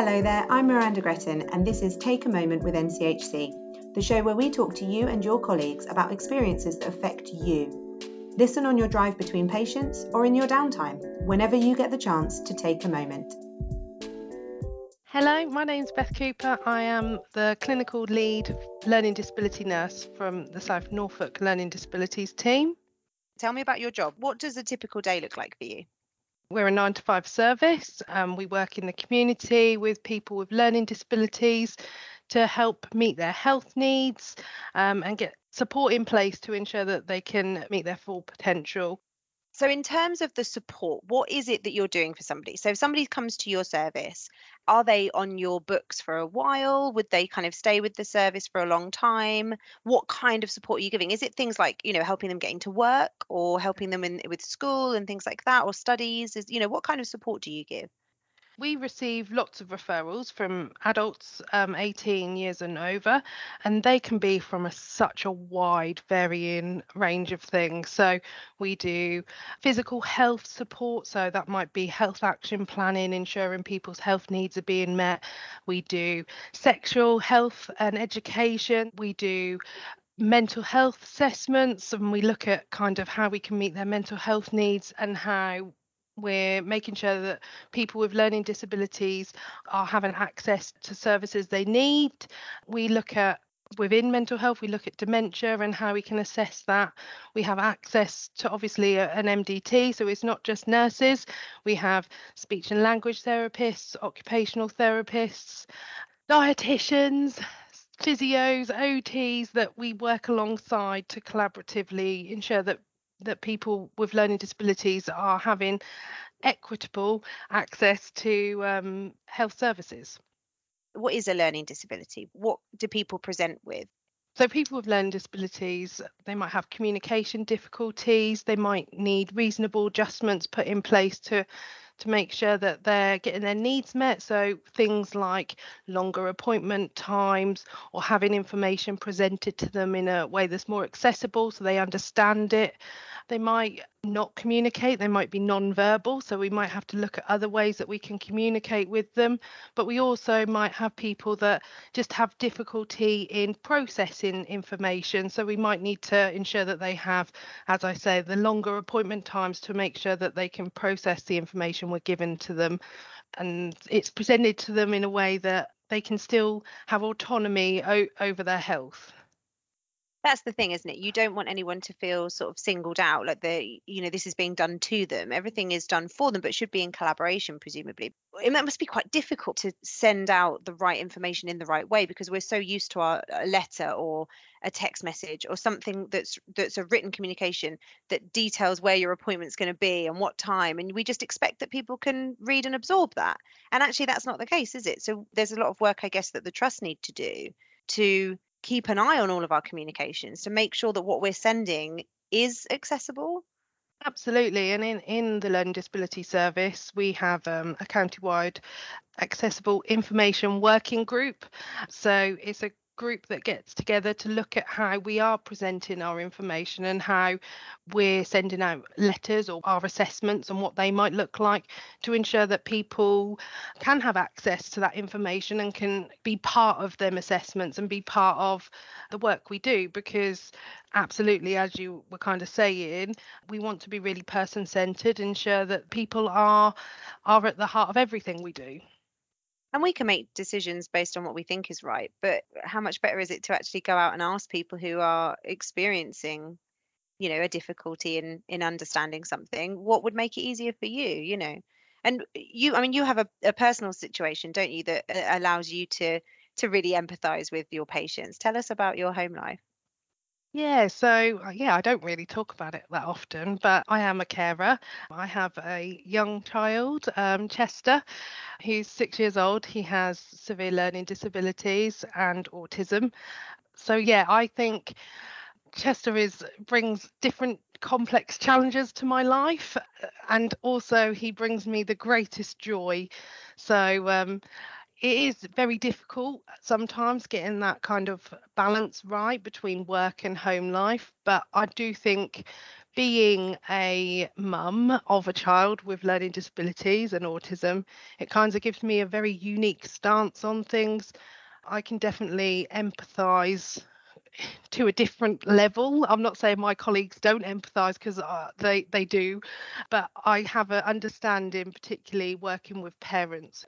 Hello there, I'm Miranda Gretton, and this is Take a Moment with NCHC, the show where we talk to you and your colleagues about experiences that affect you. Listen on your drive between patients or in your downtime, whenever you get the chance to take a moment. Hello, my name's Beth Cooper. I am the clinical lead learning disability nurse from the South Norfolk Learning Disabilities team. Tell me about your job. What does a typical day look like for you? We're a nine to five service. Um, we work in the community with people with learning disabilities to help meet their health needs um, and get support in place to ensure that they can meet their full potential. So, in terms of the support, what is it that you're doing for somebody? So, if somebody comes to your service, are they on your books for a while? Would they kind of stay with the service for a long time? What kind of support are you giving? Is it things like, you know, helping them get into work or helping them in with school and things like that or studies? Is, you know, what kind of support do you give? We receive lots of referrals from adults um, 18 years and over, and they can be from a, such a wide, varying range of things. So, we do physical health support, so that might be health action planning, ensuring people's health needs are being met. We do sexual health and education. We do mental health assessments and we look at kind of how we can meet their mental health needs and how we're making sure that people with learning disabilities are having access to services they need. We look at within mental health, we look at dementia and how we can assess that. We have access to obviously an MDT, so it's not just nurses. We have speech and language therapists, occupational therapists, dietitians, physios, OTs that we work alongside to collaboratively ensure that that people with learning disabilities are having equitable access to um, health services. What is a learning disability? What do people present with? So, people with learning disabilities, they might have communication difficulties, they might need reasonable adjustments put in place to to make sure that they're getting their needs met. So things like longer appointment times or having information presented to them in a way that's more accessible so they understand it. They might not communicate, they might be non-verbal, so we might have to look at other ways that we can communicate with them. But we also might have people that just have difficulty in processing information, so we might need to ensure that they have, as I say, the longer appointment times to make sure that they can process the information we're given to them and it's presented to them in a way that they can still have autonomy o- over their health that's the thing isn't it? You don't want anyone to feel sort of singled out like the you know this is being done to them. Everything is done for them but should be in collaboration presumably. That must be quite difficult to send out the right information in the right way because we're so used to our a letter or a text message or something that's that's a written communication that details where your appointment's going to be and what time and we just expect that people can read and absorb that. And actually that's not the case is it? So there's a lot of work i guess that the trust need to do to keep an eye on all of our communications to make sure that what we're sending is accessible? Absolutely. And in, in the Learning Disability Service, we have um, a county-wide accessible information working group. So it's a group that gets together to look at how we are presenting our information and how we're sending out letters or our assessments and what they might look like to ensure that people can have access to that information and can be part of them assessments and be part of the work we do. Because absolutely as you were kind of saying we want to be really person centered ensure that people are are at the heart of everything we do and we can make decisions based on what we think is right but how much better is it to actually go out and ask people who are experiencing you know a difficulty in in understanding something what would make it easier for you you know? And you i mean you have a, a personal situation don't you that allows you to to really empathize with your patients. Tell us about your home life yeah, so uh, yeah, I don't really talk about it that often, but I am a carer. I have a young child, um, Chester, who's six years old. He has severe learning disabilities and autism. So yeah, I think Chester is brings different complex challenges to my life, uh, and also he brings me the greatest joy. So um, it is very difficult sometimes getting that kind of balance right between work and home life but i do think being a mum of a child with learning disabilities and autism, it kind of gives me a very unique stance on things. I can definitely empathise to a different level. I'm not saying my colleagues don't empathise because uh, they they do, but I have an understanding, particularly working with parents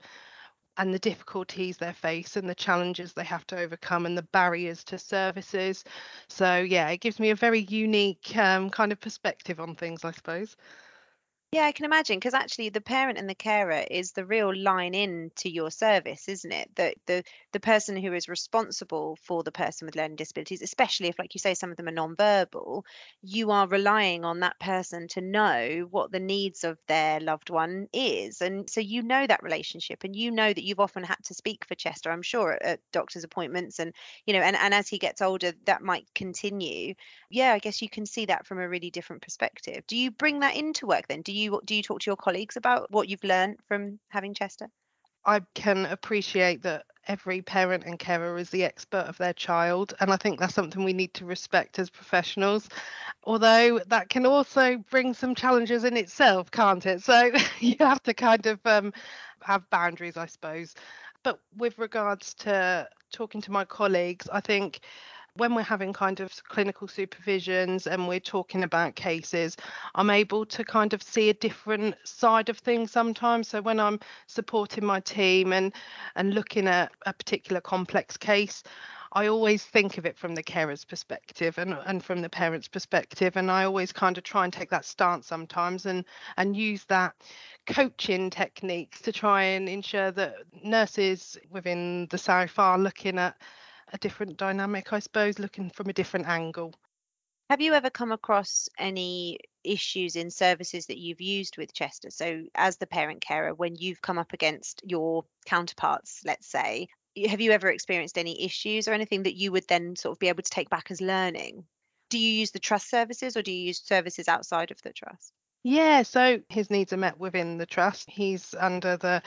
and the difficulties they face and the challenges they have to overcome and the barriers to services. So, yeah, it gives me a very unique um, kind of perspective on things, I suppose. Yeah, I can imagine because actually the parent and the carer is the real line in to your service, isn't it? The the the person who is responsible for the person with learning disabilities, especially if, like you say, some of them are non-verbal, you are relying on that person to know what the needs of their loved one is. And so you know that relationship and you know that you've often had to speak for Chester, I'm sure, at, at doctor's appointments and you know, and, and as he gets older, that might continue. Yeah, I guess you can see that from a really different perspective. Do you bring that into work then? Do you you do you talk to your colleagues about what you've learned from having Chester? I can appreciate that every parent and carer is the expert of their child. And I think that's something we need to respect as professionals. Although that can also bring some challenges in itself, can't it? So you have to kind of um, have boundaries, I suppose. But with regards to talking to my colleagues, I think when we're having kind of clinical supervisions and we're talking about cases, I'm able to kind of see a different side of things sometimes. So when I'm supporting my team and and looking at a particular complex case, I always think of it from the carer's perspective and, and from the parent's perspective. And I always kind of try and take that stance sometimes and, and use that coaching techniques to try and ensure that nurses within the South are looking at a different dynamic, I suppose, looking from a different angle. Have you ever come across any issues in services that you've used with Chester? So, as the parent carer, when you've come up against your counterparts, let's say, have you ever experienced any issues or anything that you would then sort of be able to take back as learning? Do you use the trust services or do you use services outside of the trust? Yeah, so his needs are met within the trust. He's under the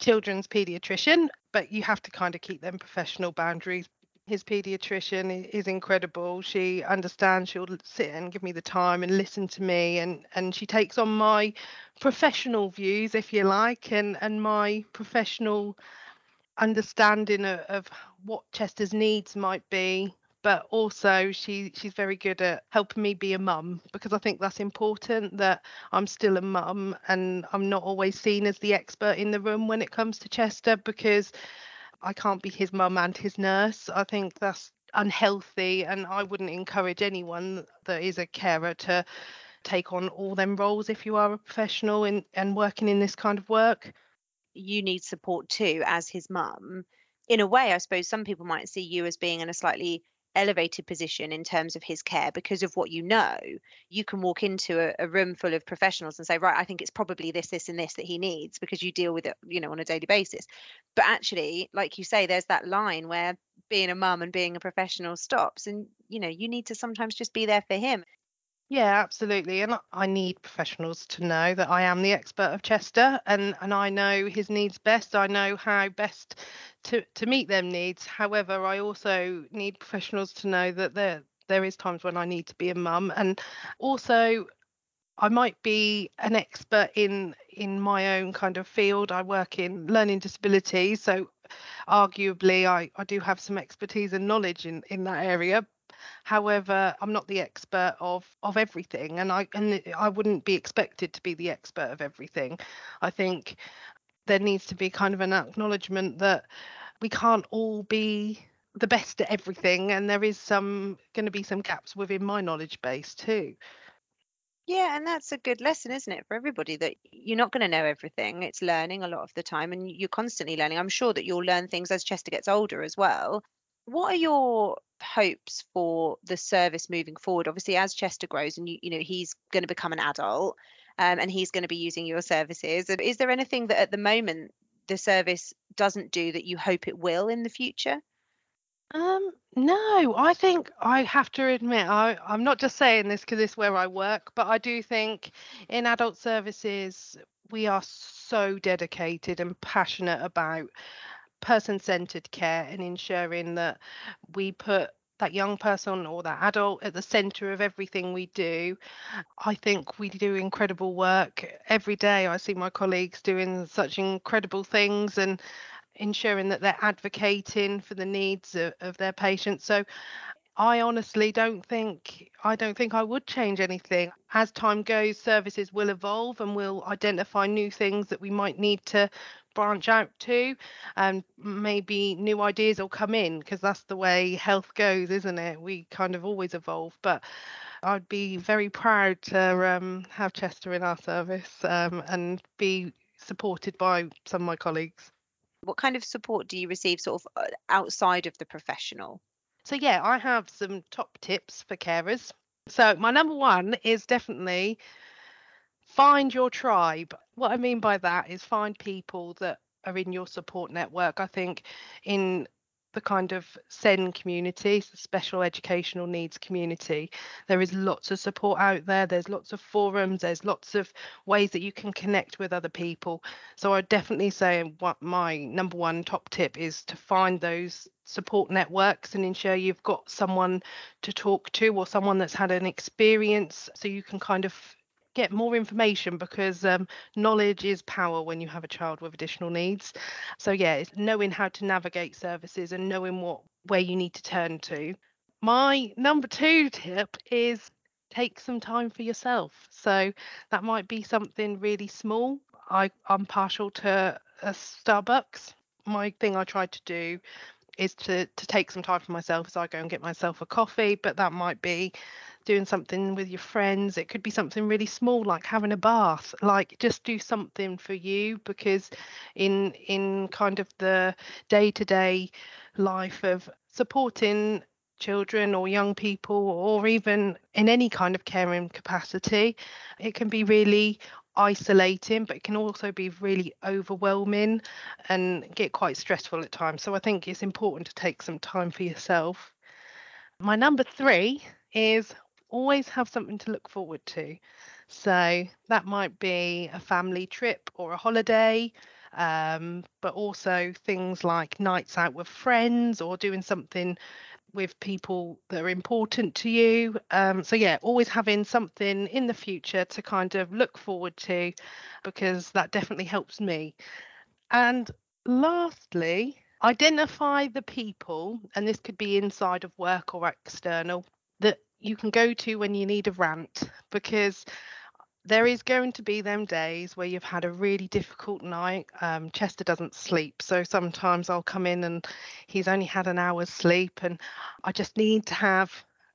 children's paediatrician, but you have to kind of keep them professional boundaries his pediatrician is incredible. She understands. She'll sit and give me the time and listen to me, and and she takes on my professional views, if you like, and and my professional understanding of, of what Chester's needs might be. But also, she she's very good at helping me be a mum because I think that's important. That I'm still a mum, and I'm not always seen as the expert in the room when it comes to Chester because I can't be his mum and his nurse. I think that's unhealthy, and I wouldn't encourage anyone that is a carer to take on all them roles if you are a professional in, and working in this kind of work. You need support too as his mum. In a way, I suppose some people might see you as being in a slightly elevated position in terms of his care because of what you know you can walk into a, a, room full of professionals and say right i think it's probably this this and this that he needs because you deal with it you know on a daily basis. But actually like you say there's that line where being a mum and being a professional stops and you know you need to sometimes just be there for him yeah, absolutely. And I need professionals to know that I am the expert of Chester and, and I know his needs best. I know how best to, to meet them needs. However, I also need professionals to know that there there is times when I need to be a mum and also I might be an expert in in my own kind of field. I work in learning disabilities, so arguably I, I do have some expertise and knowledge in, in that area, However, I'm not the expert of of everything, and I and I wouldn't be expected to be the expert of everything. I think there needs to be kind of an acknowledgement that we can't all be the best at everything, and there is some going to be some gaps within my knowledge base too. Yeah, and that's a good lesson, isn't it, for everybody that you're not going to know everything. It's learning a lot of the time, and you're constantly learning. I'm sure that you'll learn things as Chester gets older as well. What are your hopes for the service moving forward? Obviously, as Chester grows and you, you know he's going to become an adult, um, and he's going to be using your services. Is there anything that at the moment the service doesn't do that you hope it will in the future? Um, no, I think I have to admit, I, I'm not just saying this because it's where I work, but I do think in adult services, we are so dedicated and passionate about person centered care and ensuring that we put that young person or that adult at the center of everything we do. I think we do incredible work every day. I see my colleagues doing such incredible things and ensuring that they're advocating for the needs of, of their patients. So I honestly don't think I don't think I would change anything. As time goes, services will evolve and we'll identify new things that we might need to branch out to and maybe new ideas will come in because that's the way health goes isn't it? We kind of always evolve but i'd be very proud to um, have chester in our service um, and be supported by some of my colleagues. What kind of support do you receive sort of uh, outside of the professional? So yeah i have some top tips for carers. So my number one is definitely find your tribe. What I mean by that is find people that are in your support network. I think in the kind of SEN community, the special educational needs community, there is lots of support out there. There's lots of forums, there's lots of ways that you can connect with other people. So I definitely say what my number one top tip is to find those support networks and ensure you've got someone to talk to or someone that's had an experience so you can kind of get more information because um, knowledge is power when you have a child with additional needs. So yeah, it's knowing how to navigate services and knowing what where you need to turn to. My number two tip is take some time for yourself. So that might be something really small. I, I'm partial to a Starbucks. My thing I try to do is to to take some time for myself as I go and get myself a coffee, but that might be doing something with your friends. It could be something really small like having a bath. Like just do something for you because in in kind of the day-to-day life of supporting children or young people or even in any kind of caring capacity, it can be really isolating, but it can also be really overwhelming and get quite stressful at times. So I think it's important to take some time for yourself. My number three is always have something to look forward to. So that might be a family trip or a holiday, um, but also things like nights out with friends or doing something with people that are important to you. Um, so, yeah, always having something in the future to kind of look forward to because that definitely helps me. And lastly, identify the people, and this could be inside of work or external, that you can go to when you need a rant because there is going to be them days where you've had a really difficult night. Um, Chester doesn't sleep, so sometimes I'll come in and he's only had an hour's sleep, and I just need to have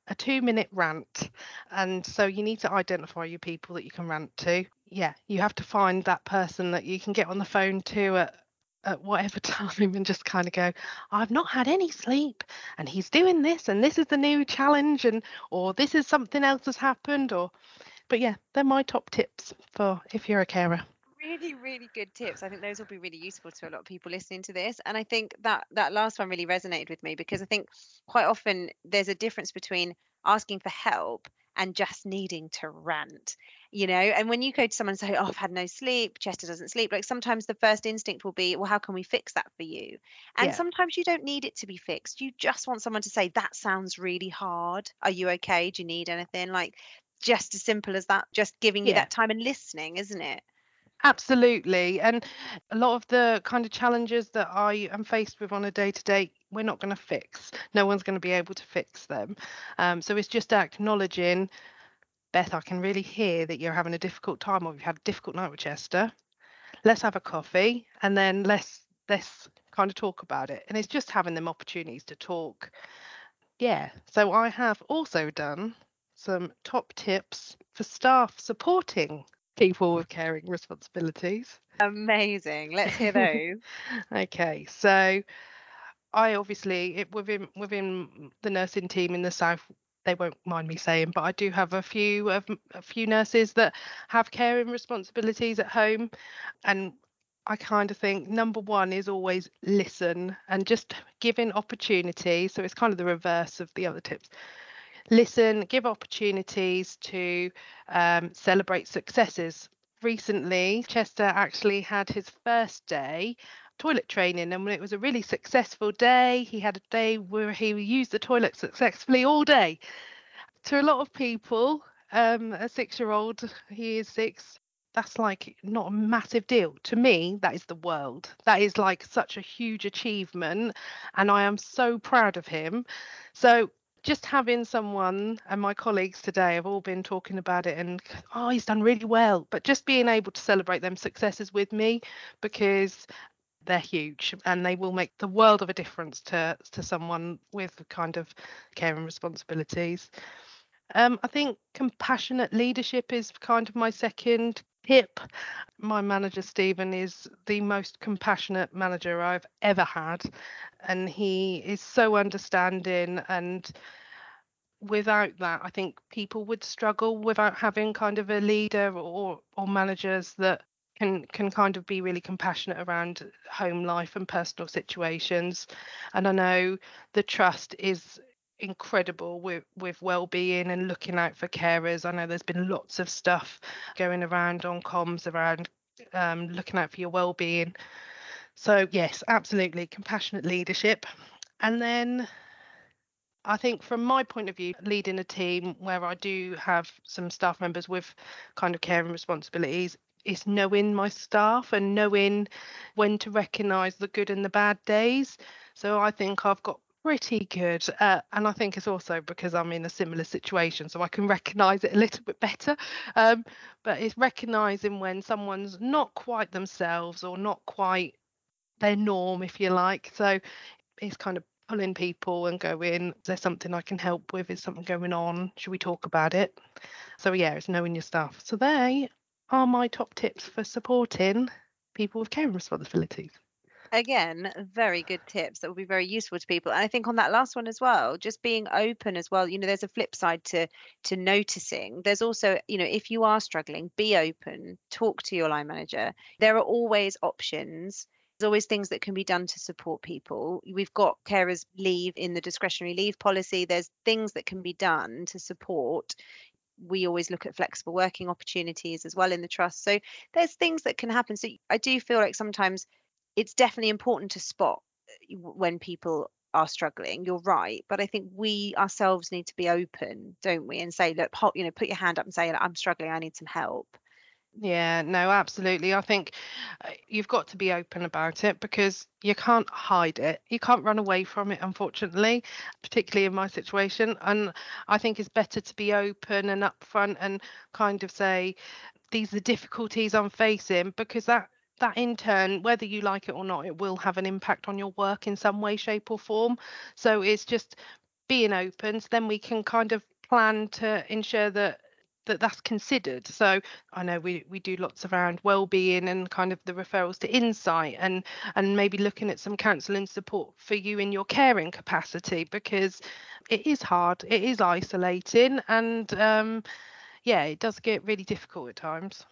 a two minute rant. And so you need to identify your people that you can rant to. Yeah, you have to find that person that you can get on the phone to at at whatever time and just kind of go i've not had any sleep and he's doing this and this is the new challenge and or this is something else has happened or but yeah they're my top tips for if you're a carer. Really really good tips. I think those will be really useful to a lot of people listening to this and i think that that last one really resonated with me because i think quite often there's a difference between asking for help and just needing to rant you know and when you go to someone and say oh i've had no sleep chester doesn't sleep like sometimes the first instinct will be well how can we fix that for you and yeah. sometimes you don't need it to be fixed you just want someone to say that sounds really hard are you okay do you need anything like just as simple as that just giving you yeah. that time and listening isn't it Absolutely. And a lot of the kind of challenges that I am faced with on a day to day, we're not going to fix. No one's going to be able to fix them. Um, so it's just acknowledging Beth, I can really hear that you're having a difficult time or you've had a difficult night with Chester. Let's have a coffee and then let's let's kind of talk about it. And it's just having them opportunities to talk. Yeah. So I have also done some top tips for staff supporting people with caring responsibilities. Amazing. Let's hear those. okay. So I obviously it, within within the nursing team in the south they won't mind me saying, but I do have a few of a few nurses that have caring responsibilities at home, and I kind of think number one is always listen and just giving opportunity. So it's kind of the reverse of the other tips. Listen, give opportunities to um, celebrate successes. Recently, Chester actually had his first day toilet training and it was a really successful day. He had a day where he used the toilet successfully all day. To a lot of people, um, a six year old, he is six, that's like not a massive deal. To me, that is the world. That is like such a huge achievement. And I am so proud of him. So just having someone and my colleagues today have all been talking about it and oh he's done really well but just being able to celebrate them successes with me because they're huge and they will make the world of a difference to to someone with kind of care and responsibilities. Um, i think compassionate leadership is kind of my second tip my manager stephen is the most compassionate manager i've ever had and he is so understanding and without that i think people would struggle without having kind of a leader or or managers that can can kind of be really compassionate around home life and personal situations. And i know the trust is incredible with with well-being and looking out for carers. I know there's been lots of stuff going around on comms around um, looking out for your well-being. So yes absolutely compassionate leadership. And then I think from my point of view, leading a team where I do have some staff members with kind of care and responsibilities is knowing my staff and knowing when to recognise the good and the bad days. So I think I've got pretty good uh, and i think it's also because i'm in a similar situation so i can recognize it a little bit better. Um, but it's recognizing when someone's not quite themselves or not quite their norm if you like. So it's kind of pulling people and going is there something i can help with? Is something going on? Should we talk about it? So yeah it's knowing your stuff. So they are my top tips for supporting people with care responsibilities? Again very good tips that will be very useful to people. And i think on that last one as well just being open as well. You know there's a flip side to to noticing. There's also you know if you are struggling be open talk to your line manager. There are always options. There's always things that can be done to support people. We've got carers leave in the discretionary leave policy. There's things that can be done to support we always look at flexible working opportunities as well in the trust. So there's things that can happen. So I do feel like sometimes it's definitely important to spot uh, when people are struggling you're right but i think we ourselves need to be open don't we and say look you know put your hand up and say i'm struggling i need some help yeah, no, absolutely. I think uh, you've got to be open about it because you can't hide it. You can't run away from it, unfortunately, particularly in my situation. And I think it's better to be open and upfront and kind of say, these are the difficulties I'm facing because that that in turn, whether you like it or not, it will have an impact on your work in some way, shape, or form. So it's just being open. So then we can kind of plan to ensure that that that's considered. So i know we we do lots around well-being and kind of the referrals to insight and and maybe looking at some counselling support for you in your caring capacity because it is hard it is isolating and um yeah it does get really difficult at times.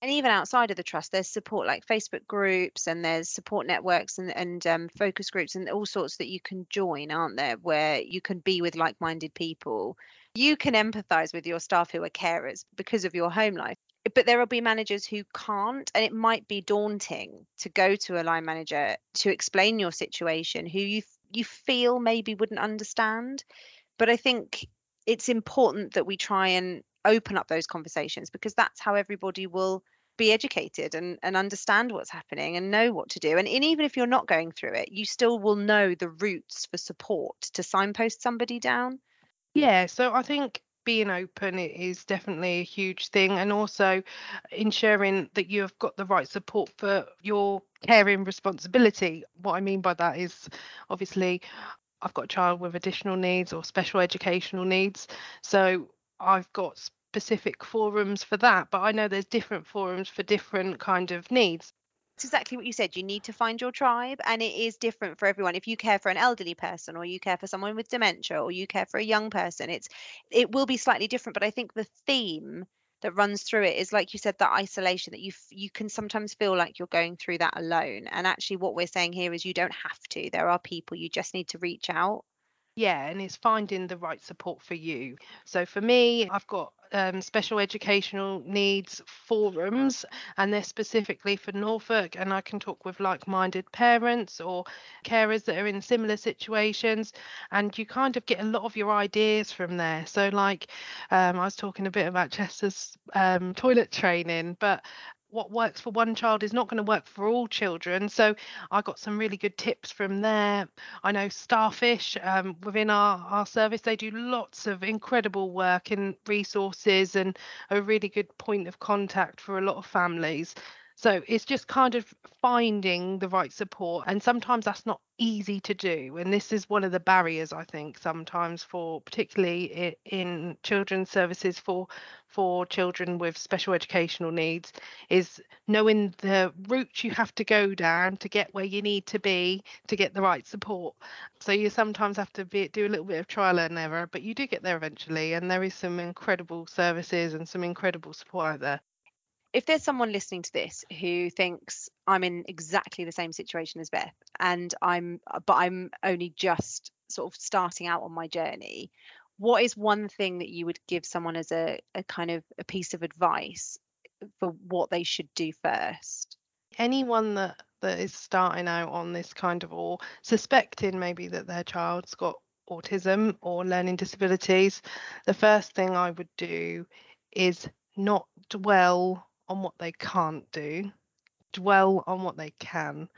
And even outside of the trust there's support like facebook groups and there's support networks and, and um, focus groups and all sorts that you can join aren't there? Where you can be with like-minded people you can empathize with your staff who are carers because of your home life but there will be managers who can't and it might be daunting to go to a line manager to explain your situation who you you feel maybe wouldn't understand but i think it's important that we try and open up those conversations because that's how everybody will be educated and, and understand what's happening and know what to do. And, and even if you're not going through it, you still will know the routes for support to signpost somebody down. Yeah, so I think being open is definitely a huge thing and also ensuring that you have got the right support for your caring responsibility. What i mean by that is obviously i've got a child with additional needs or special educational needs so i've got specific forums for that but i know there's different forums for different kind of needs it's exactly what you said you need to find your tribe and it is different for everyone. If you care for an elderly person or you care for someone with dementia or you care for a young person it's it will be slightly different but i think the theme that runs through it is like you said that isolation that you you can sometimes feel like you're going through that alone and actually what we're saying here is you don't have to there are people you just need to reach out. Yeah and it's finding the right support for you. So for me i've got um, special educational needs forums, and they're specifically for Norfolk. And I can talk with like minded parents or carers that are in similar situations, and you kind of get a lot of your ideas from there. So, like, um, I was talking a bit about Chester's um, toilet training, but what works for one child is not going to work for all children. So I got some really good tips from there. I know Starfish um, within our, our service, they do lots of incredible work and resources and a really good point of contact for a lot of families. So it's just kind of finding the right support. And sometimes that's not easy to do. And this is one of the barriers, I think, sometimes for particularly in children's services for for children with special educational needs is knowing the route you have to go down to get where you need to be to get the right support. So you sometimes have to be, do a little bit of trial and error, but you do get there eventually. And there is some incredible services and some incredible support out there if there's someone listening to this who thinks I'm in exactly the same situation as Beth and I'm uh, but I'm only just sort of starting out on my journey, what is one thing that you would give someone as a, a kind of a piece of advice for what they should do first? Anyone that that is starting out on this kind of or suspecting maybe that their child's got autism or learning disabilities, the first thing I would do is not dwell on what they can't do, dwell on what they can,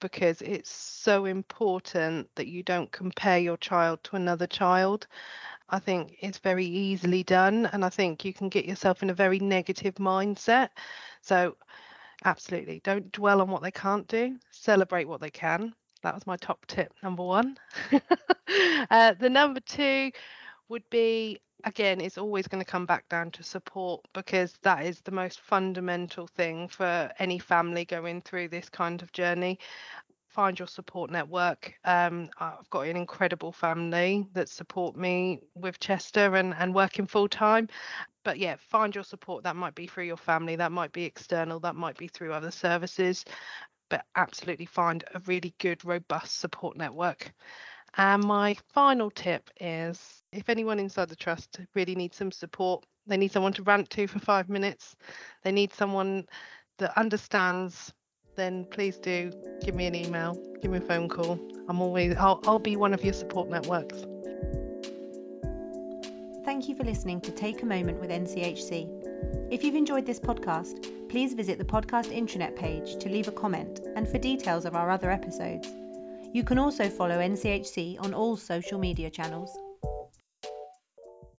because it's so important that you don't compare your child to another child. I think it's very easily done, and I think you can get yourself in a very negative mindset. So, absolutely, don't dwell on what they can't do, celebrate what they can. That was my top tip, number one. uh, the number two would be again, it's always going to come back down to support because that is the most fundamental thing for any family going through this kind of journey. Find your support network. Um, I've got an incredible family that support me with Chester and, and working full time. But yeah, find your support. That might be through your family, that might be external, that might be through other services. But absolutely find a really good, robust support network. And my final tip is if anyone inside the trust really needs some support, they need someone to rant to for five minutes, they need someone that understands, then please do give me an email, give me a phone call. I'm always, I'll, I'll be one of your support networks. Thank you for listening to Take a Moment with NCHC. If you've enjoyed this podcast, please visit the podcast intranet page to leave a comment and for details of our other episodes. You can also follow NCHC on all social media channels.